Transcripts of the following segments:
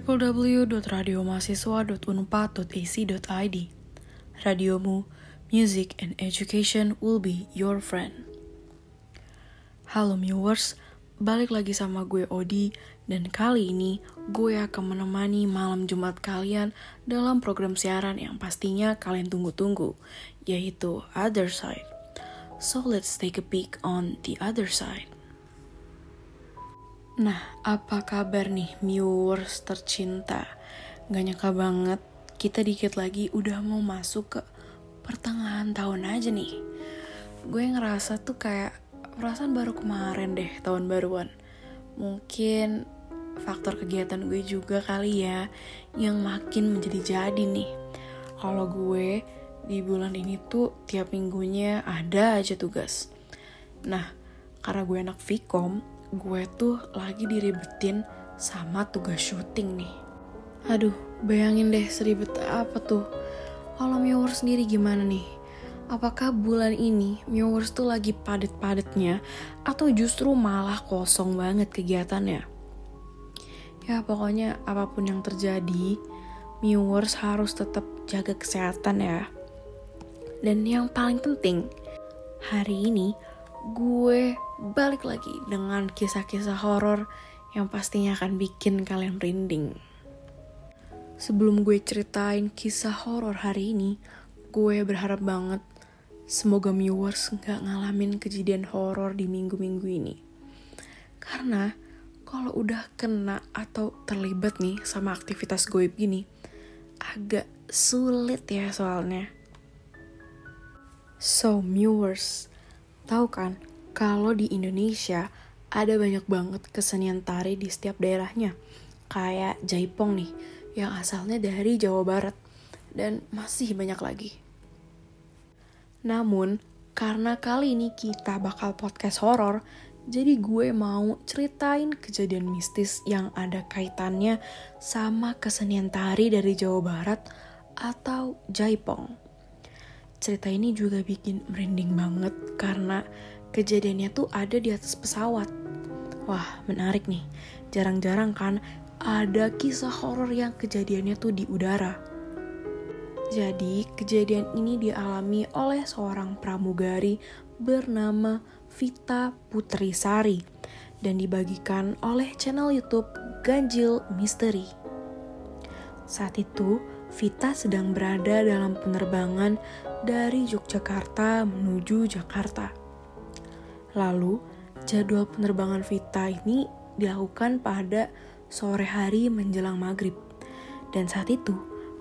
www.radiomahasiswa.unpad.ac.id Radiomu, music and education will be your friend. Halo viewers, balik lagi sama gue Odi dan kali ini gue akan menemani malam Jumat kalian dalam program siaran yang pastinya kalian tunggu-tunggu, yaitu Other Side. So let's take a peek on the other side. Nah, apa kabar nih viewers tercinta? Gak nyangka banget kita dikit lagi udah mau masuk ke pertengahan tahun aja nih. Gue ngerasa tuh kayak perasaan baru kemarin deh tahun baruan. Mungkin faktor kegiatan gue juga kali ya yang makin menjadi jadi nih. Kalau gue di bulan ini tuh tiap minggunya ada aja tugas. Nah, karena gue anak Vkom, gue tuh lagi diribetin sama tugas syuting nih. Aduh, bayangin deh seribet apa tuh. Kalau Miower sendiri gimana nih? Apakah bulan ini Mewers tuh lagi padet-padetnya atau justru malah kosong banget kegiatannya? Ya pokoknya apa pun yang terjadi, Mewers harus tetap jaga kesehatan ya. Dan yang paling penting, hari ini gue balik lagi dengan kisah-kisah horor yang pastinya akan bikin kalian merinding. Sebelum gue ceritain kisah horor hari ini, gue berharap banget Semoga viewers nggak ngalamin kejadian horor di minggu-minggu ini. Karena kalau udah kena atau terlibat nih sama aktivitas goib gini, agak sulit ya soalnya. So, viewers, tahu kan kalau di Indonesia ada banyak banget kesenian tari di setiap daerahnya. Kayak Jaipong nih, yang asalnya dari Jawa Barat. Dan masih banyak lagi. Namun, karena kali ini kita bakal podcast horor, jadi gue mau ceritain kejadian mistis yang ada kaitannya sama kesenian tari dari Jawa Barat atau Jaipong. Cerita ini juga bikin merinding banget karena kejadiannya tuh ada di atas pesawat. Wah, menarik nih. Jarang-jarang kan ada kisah horor yang kejadiannya tuh di udara. Jadi, kejadian ini dialami oleh seorang pramugari bernama Vita Putri Sari dan dibagikan oleh channel YouTube Ganjil Misteri. Saat itu, Vita sedang berada dalam penerbangan dari Yogyakarta menuju Jakarta. Lalu, jadwal penerbangan Vita ini dilakukan pada sore hari menjelang maghrib. Dan saat itu,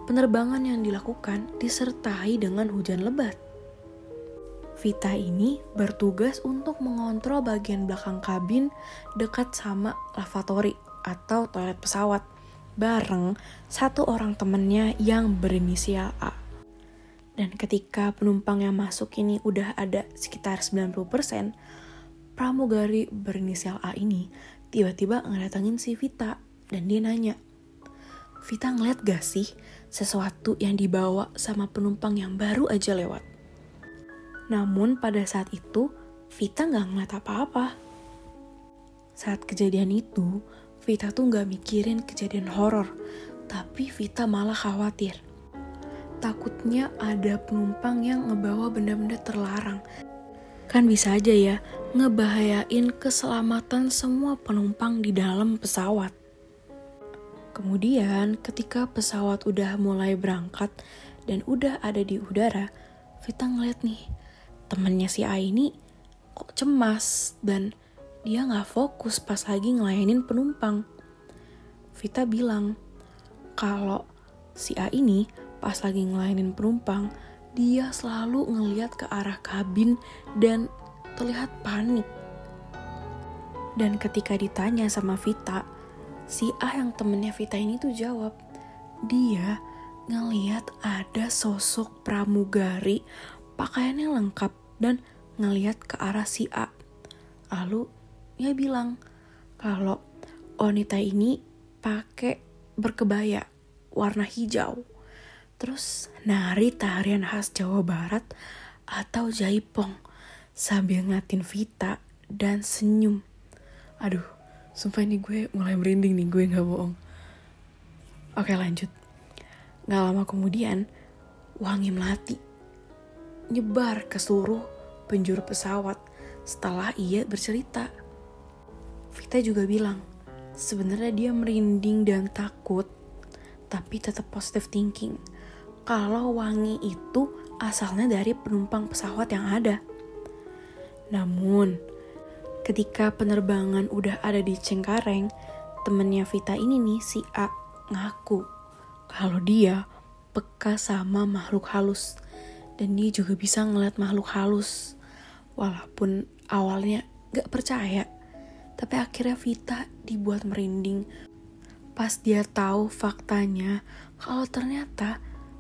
penerbangan yang dilakukan disertai dengan hujan lebat. Vita ini bertugas untuk mengontrol bagian belakang kabin dekat sama lavatory atau toilet pesawat bareng satu orang temennya yang berinisial A. Dan ketika penumpang yang masuk ini udah ada sekitar 90%, pramugari berinisial A ini tiba-tiba ngedatengin si Vita dan dia nanya, Vita ngeliat gak sih sesuatu yang dibawa sama penumpang yang baru aja lewat. Namun pada saat itu, Vita nggak ngeliat apa-apa. Saat kejadian itu, Vita tuh nggak mikirin kejadian horor, tapi Vita malah khawatir. Takutnya ada penumpang yang ngebawa benda-benda terlarang. Kan bisa aja ya, ngebahayain keselamatan semua penumpang di dalam pesawat. Kemudian ketika pesawat udah mulai berangkat dan udah ada di udara, Vita ngeliat nih, temennya si A ini kok cemas dan dia gak fokus pas lagi ngelayanin penumpang. Vita bilang kalau si A ini pas lagi ngelayanin penumpang, dia selalu ngeliat ke arah kabin dan terlihat panik. Dan ketika ditanya sama Vita, si A yang temennya Vita ini tuh jawab, dia ngeliat ada sosok pramugari pakaiannya lengkap dan ngeliat ke arah si A. Lalu dia bilang kalau wanita ini pakai berkebaya warna hijau. Terus nari tarian khas Jawa Barat atau jaipong sambil ngatin Vita dan senyum. Aduh, sumpah ini gue mulai merinding nih, gue gak bohong. Oke lanjut. Gak lama kemudian, wangi melati. Nyebar ke seluruh penjuru pesawat setelah ia bercerita. Vita juga bilang, sebenarnya dia merinding dan takut, tapi tetap positive thinking. Kalau wangi itu asalnya dari penumpang pesawat yang ada. Namun, ketika penerbangan udah ada di Cengkareng, temennya Vita ini nih si A ngaku kalau dia peka sama makhluk halus. Dan dia juga bisa ngeliat makhluk halus. Walaupun awalnya gak percaya tapi akhirnya Vita dibuat merinding. Pas dia tahu faktanya kalau ternyata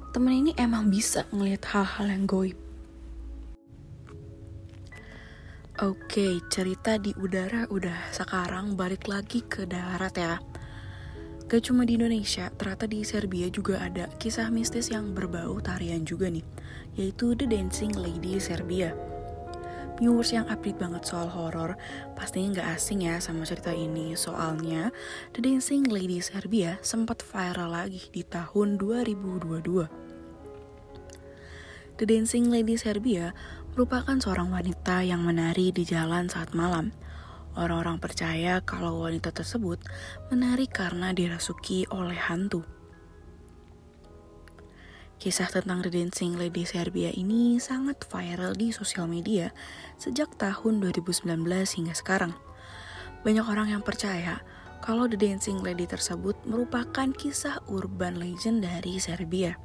temen ini emang bisa ngeliat hal-hal yang goib. Oke, cerita di udara udah sekarang balik lagi ke darat ya. Gak cuma di Indonesia, ternyata di Serbia juga ada kisah mistis yang berbau tarian juga nih, yaitu The Dancing Lady Serbia. Viewers yang update banget soal horor pastinya gak asing ya sama cerita ini, soalnya The Dancing Lady Serbia sempat viral lagi di tahun 2022. The Dancing Lady Serbia merupakan seorang wanita yang menari di jalan saat malam – Orang-orang percaya kalau wanita tersebut menari karena dirasuki oleh hantu. Kisah tentang The Dancing Lady Serbia ini sangat viral di sosial media sejak tahun 2019 hingga sekarang. Banyak orang yang percaya kalau The Dancing Lady tersebut merupakan kisah urban legend dari Serbia.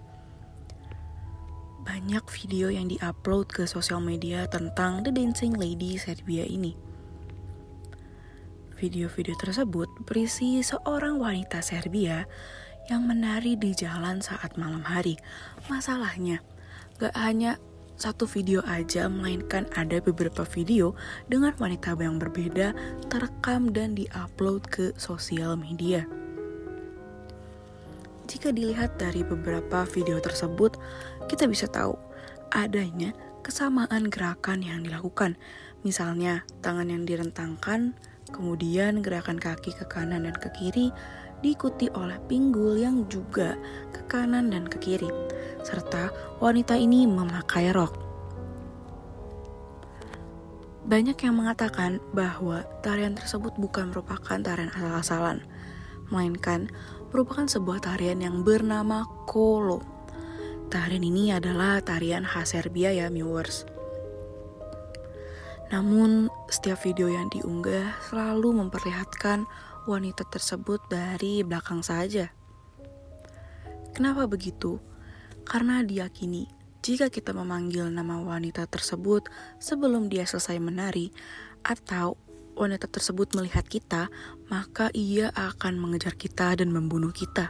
Banyak video yang diupload ke sosial media tentang The Dancing Lady Serbia ini. Video-video tersebut berisi seorang wanita Serbia yang menari di jalan saat malam hari. Masalahnya, gak hanya satu video aja, melainkan ada beberapa video dengan wanita yang berbeda terekam dan diupload ke sosial media. Jika dilihat dari beberapa video tersebut, kita bisa tahu adanya kesamaan gerakan yang dilakukan. Misalnya, tangan yang direntangkan, Kemudian gerakan kaki ke kanan dan ke kiri diikuti oleh pinggul yang juga ke kanan dan ke kiri. Serta wanita ini memakai rok. Banyak yang mengatakan bahwa tarian tersebut bukan merupakan tarian asal-asalan, melainkan merupakan sebuah tarian yang bernama kolo. Tarian ini adalah tarian khas Serbia ya, viewers. Namun, setiap video yang diunggah selalu memperlihatkan wanita tersebut dari belakang saja. Kenapa begitu? Karena diyakini jika kita memanggil nama wanita tersebut sebelum dia selesai menari, atau wanita tersebut melihat kita, maka ia akan mengejar kita dan membunuh kita.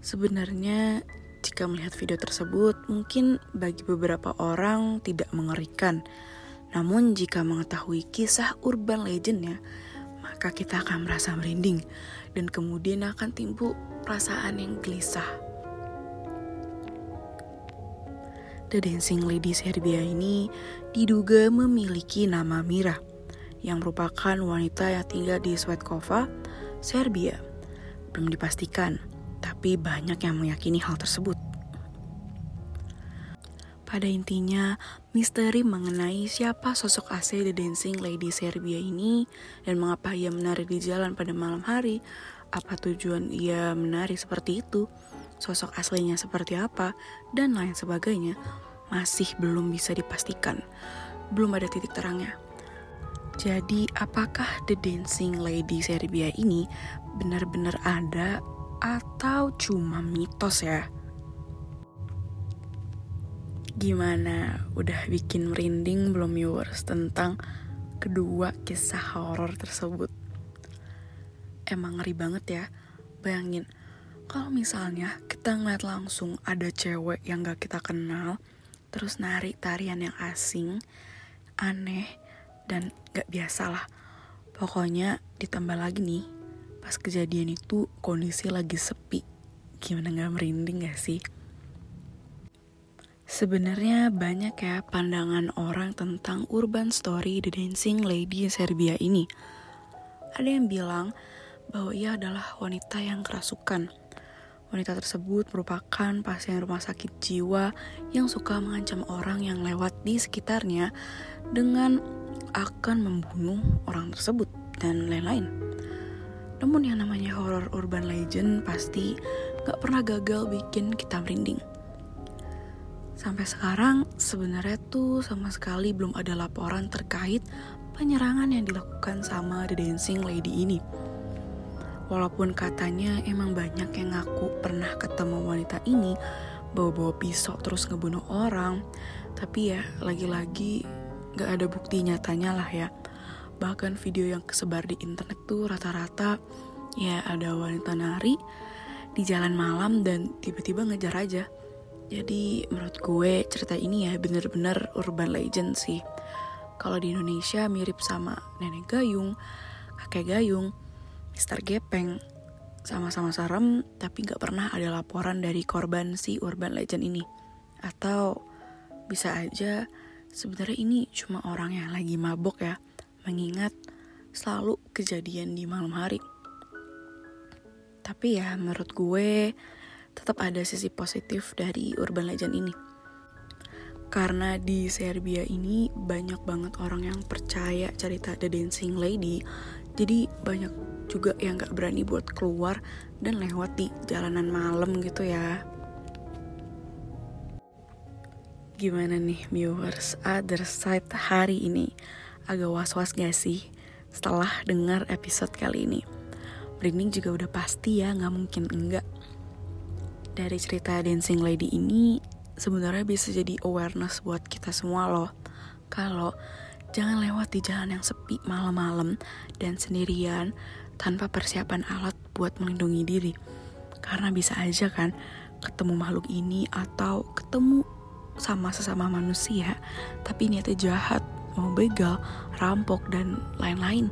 Sebenarnya, jika melihat video tersebut, mungkin bagi beberapa orang tidak mengerikan. Namun jika mengetahui kisah urban legendnya, maka kita akan merasa merinding dan kemudian akan timbul perasaan yang gelisah. The Dancing Lady Serbia ini diduga memiliki nama Mira, yang merupakan wanita yang tinggal di Svetkova, Serbia. Belum dipastikan, tapi banyak yang meyakini hal tersebut. Pada intinya, misteri mengenai siapa sosok asli The Dancing Lady Serbia ini dan mengapa ia menari di jalan pada malam hari, apa tujuan ia menari seperti itu, sosok aslinya seperti apa, dan lain sebagainya, masih belum bisa dipastikan. Belum ada titik terangnya. Jadi, apakah The Dancing Lady Serbia ini benar-benar ada atau cuma mitos ya? Gimana? Udah bikin merinding belum viewers tentang kedua kisah horor tersebut? Emang ngeri banget ya. Bayangin, kalau misalnya kita ngeliat langsung ada cewek yang gak kita kenal, terus nari tarian yang asing, aneh, dan gak biasa lah. Pokoknya ditambah lagi nih, pas kejadian itu kondisi lagi sepi. Gimana gak merinding gak sih? Sebenarnya banyak ya pandangan orang tentang urban story The Dancing Lady Serbia ini. Ada yang bilang bahwa ia adalah wanita yang kerasukan. Wanita tersebut merupakan pasien rumah sakit jiwa yang suka mengancam orang yang lewat di sekitarnya dengan akan membunuh orang tersebut dan lain-lain. Namun yang namanya horror urban legend pasti gak pernah gagal bikin kita merinding. Sampai sekarang sebenarnya tuh sama sekali belum ada laporan terkait penyerangan yang dilakukan sama The Dancing Lady ini. Walaupun katanya emang banyak yang ngaku pernah ketemu wanita ini bawa-bawa pisau terus ngebunuh orang, tapi ya lagi-lagi gak ada bukti nyatanya lah ya. Bahkan video yang kesebar di internet tuh rata-rata ya ada wanita nari di jalan malam dan tiba-tiba ngejar aja jadi menurut gue cerita ini ya bener-bener urban legend sih. Kalau di Indonesia mirip sama Nenek Gayung, Kakek Gayung, Mister Gepeng, sama-sama serem tapi gak pernah ada laporan dari korban si urban legend ini. Atau bisa aja sebenarnya ini cuma orang yang lagi mabok ya, mengingat selalu kejadian di malam hari. Tapi ya menurut gue tetap ada sisi positif dari urban legend ini. Karena di Serbia ini banyak banget orang yang percaya cerita The Dancing Lady, jadi banyak juga yang gak berani buat keluar dan lewat di jalanan malam gitu ya. Gimana nih viewers, other side hari ini? Agak was-was gak sih setelah dengar episode kali ini? Merinding juga udah pasti ya, gak mungkin enggak dari cerita Dancing Lady ini sebenarnya bisa jadi awareness buat kita semua loh. Kalau jangan lewat di jalan yang sepi malam-malam dan sendirian tanpa persiapan alat buat melindungi diri. Karena bisa aja kan ketemu makhluk ini atau ketemu sama sesama manusia tapi niatnya jahat, mau begal, rampok dan lain-lain.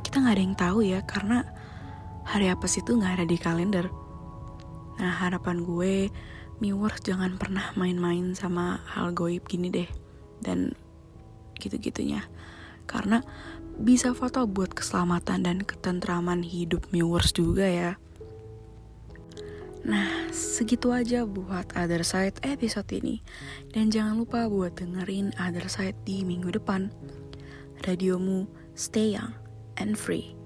Kita nggak ada yang tahu ya karena hari apa sih itu nggak ada di kalender. Nah harapan gue viewers jangan pernah main-main sama hal goib gini deh dan gitu-gitunya karena bisa foto buat keselamatan dan ketentraman hidup viewers juga ya. Nah, segitu aja buat Other Side episode ini. Dan jangan lupa buat dengerin Other Side di minggu depan. Radiomu stay young and free.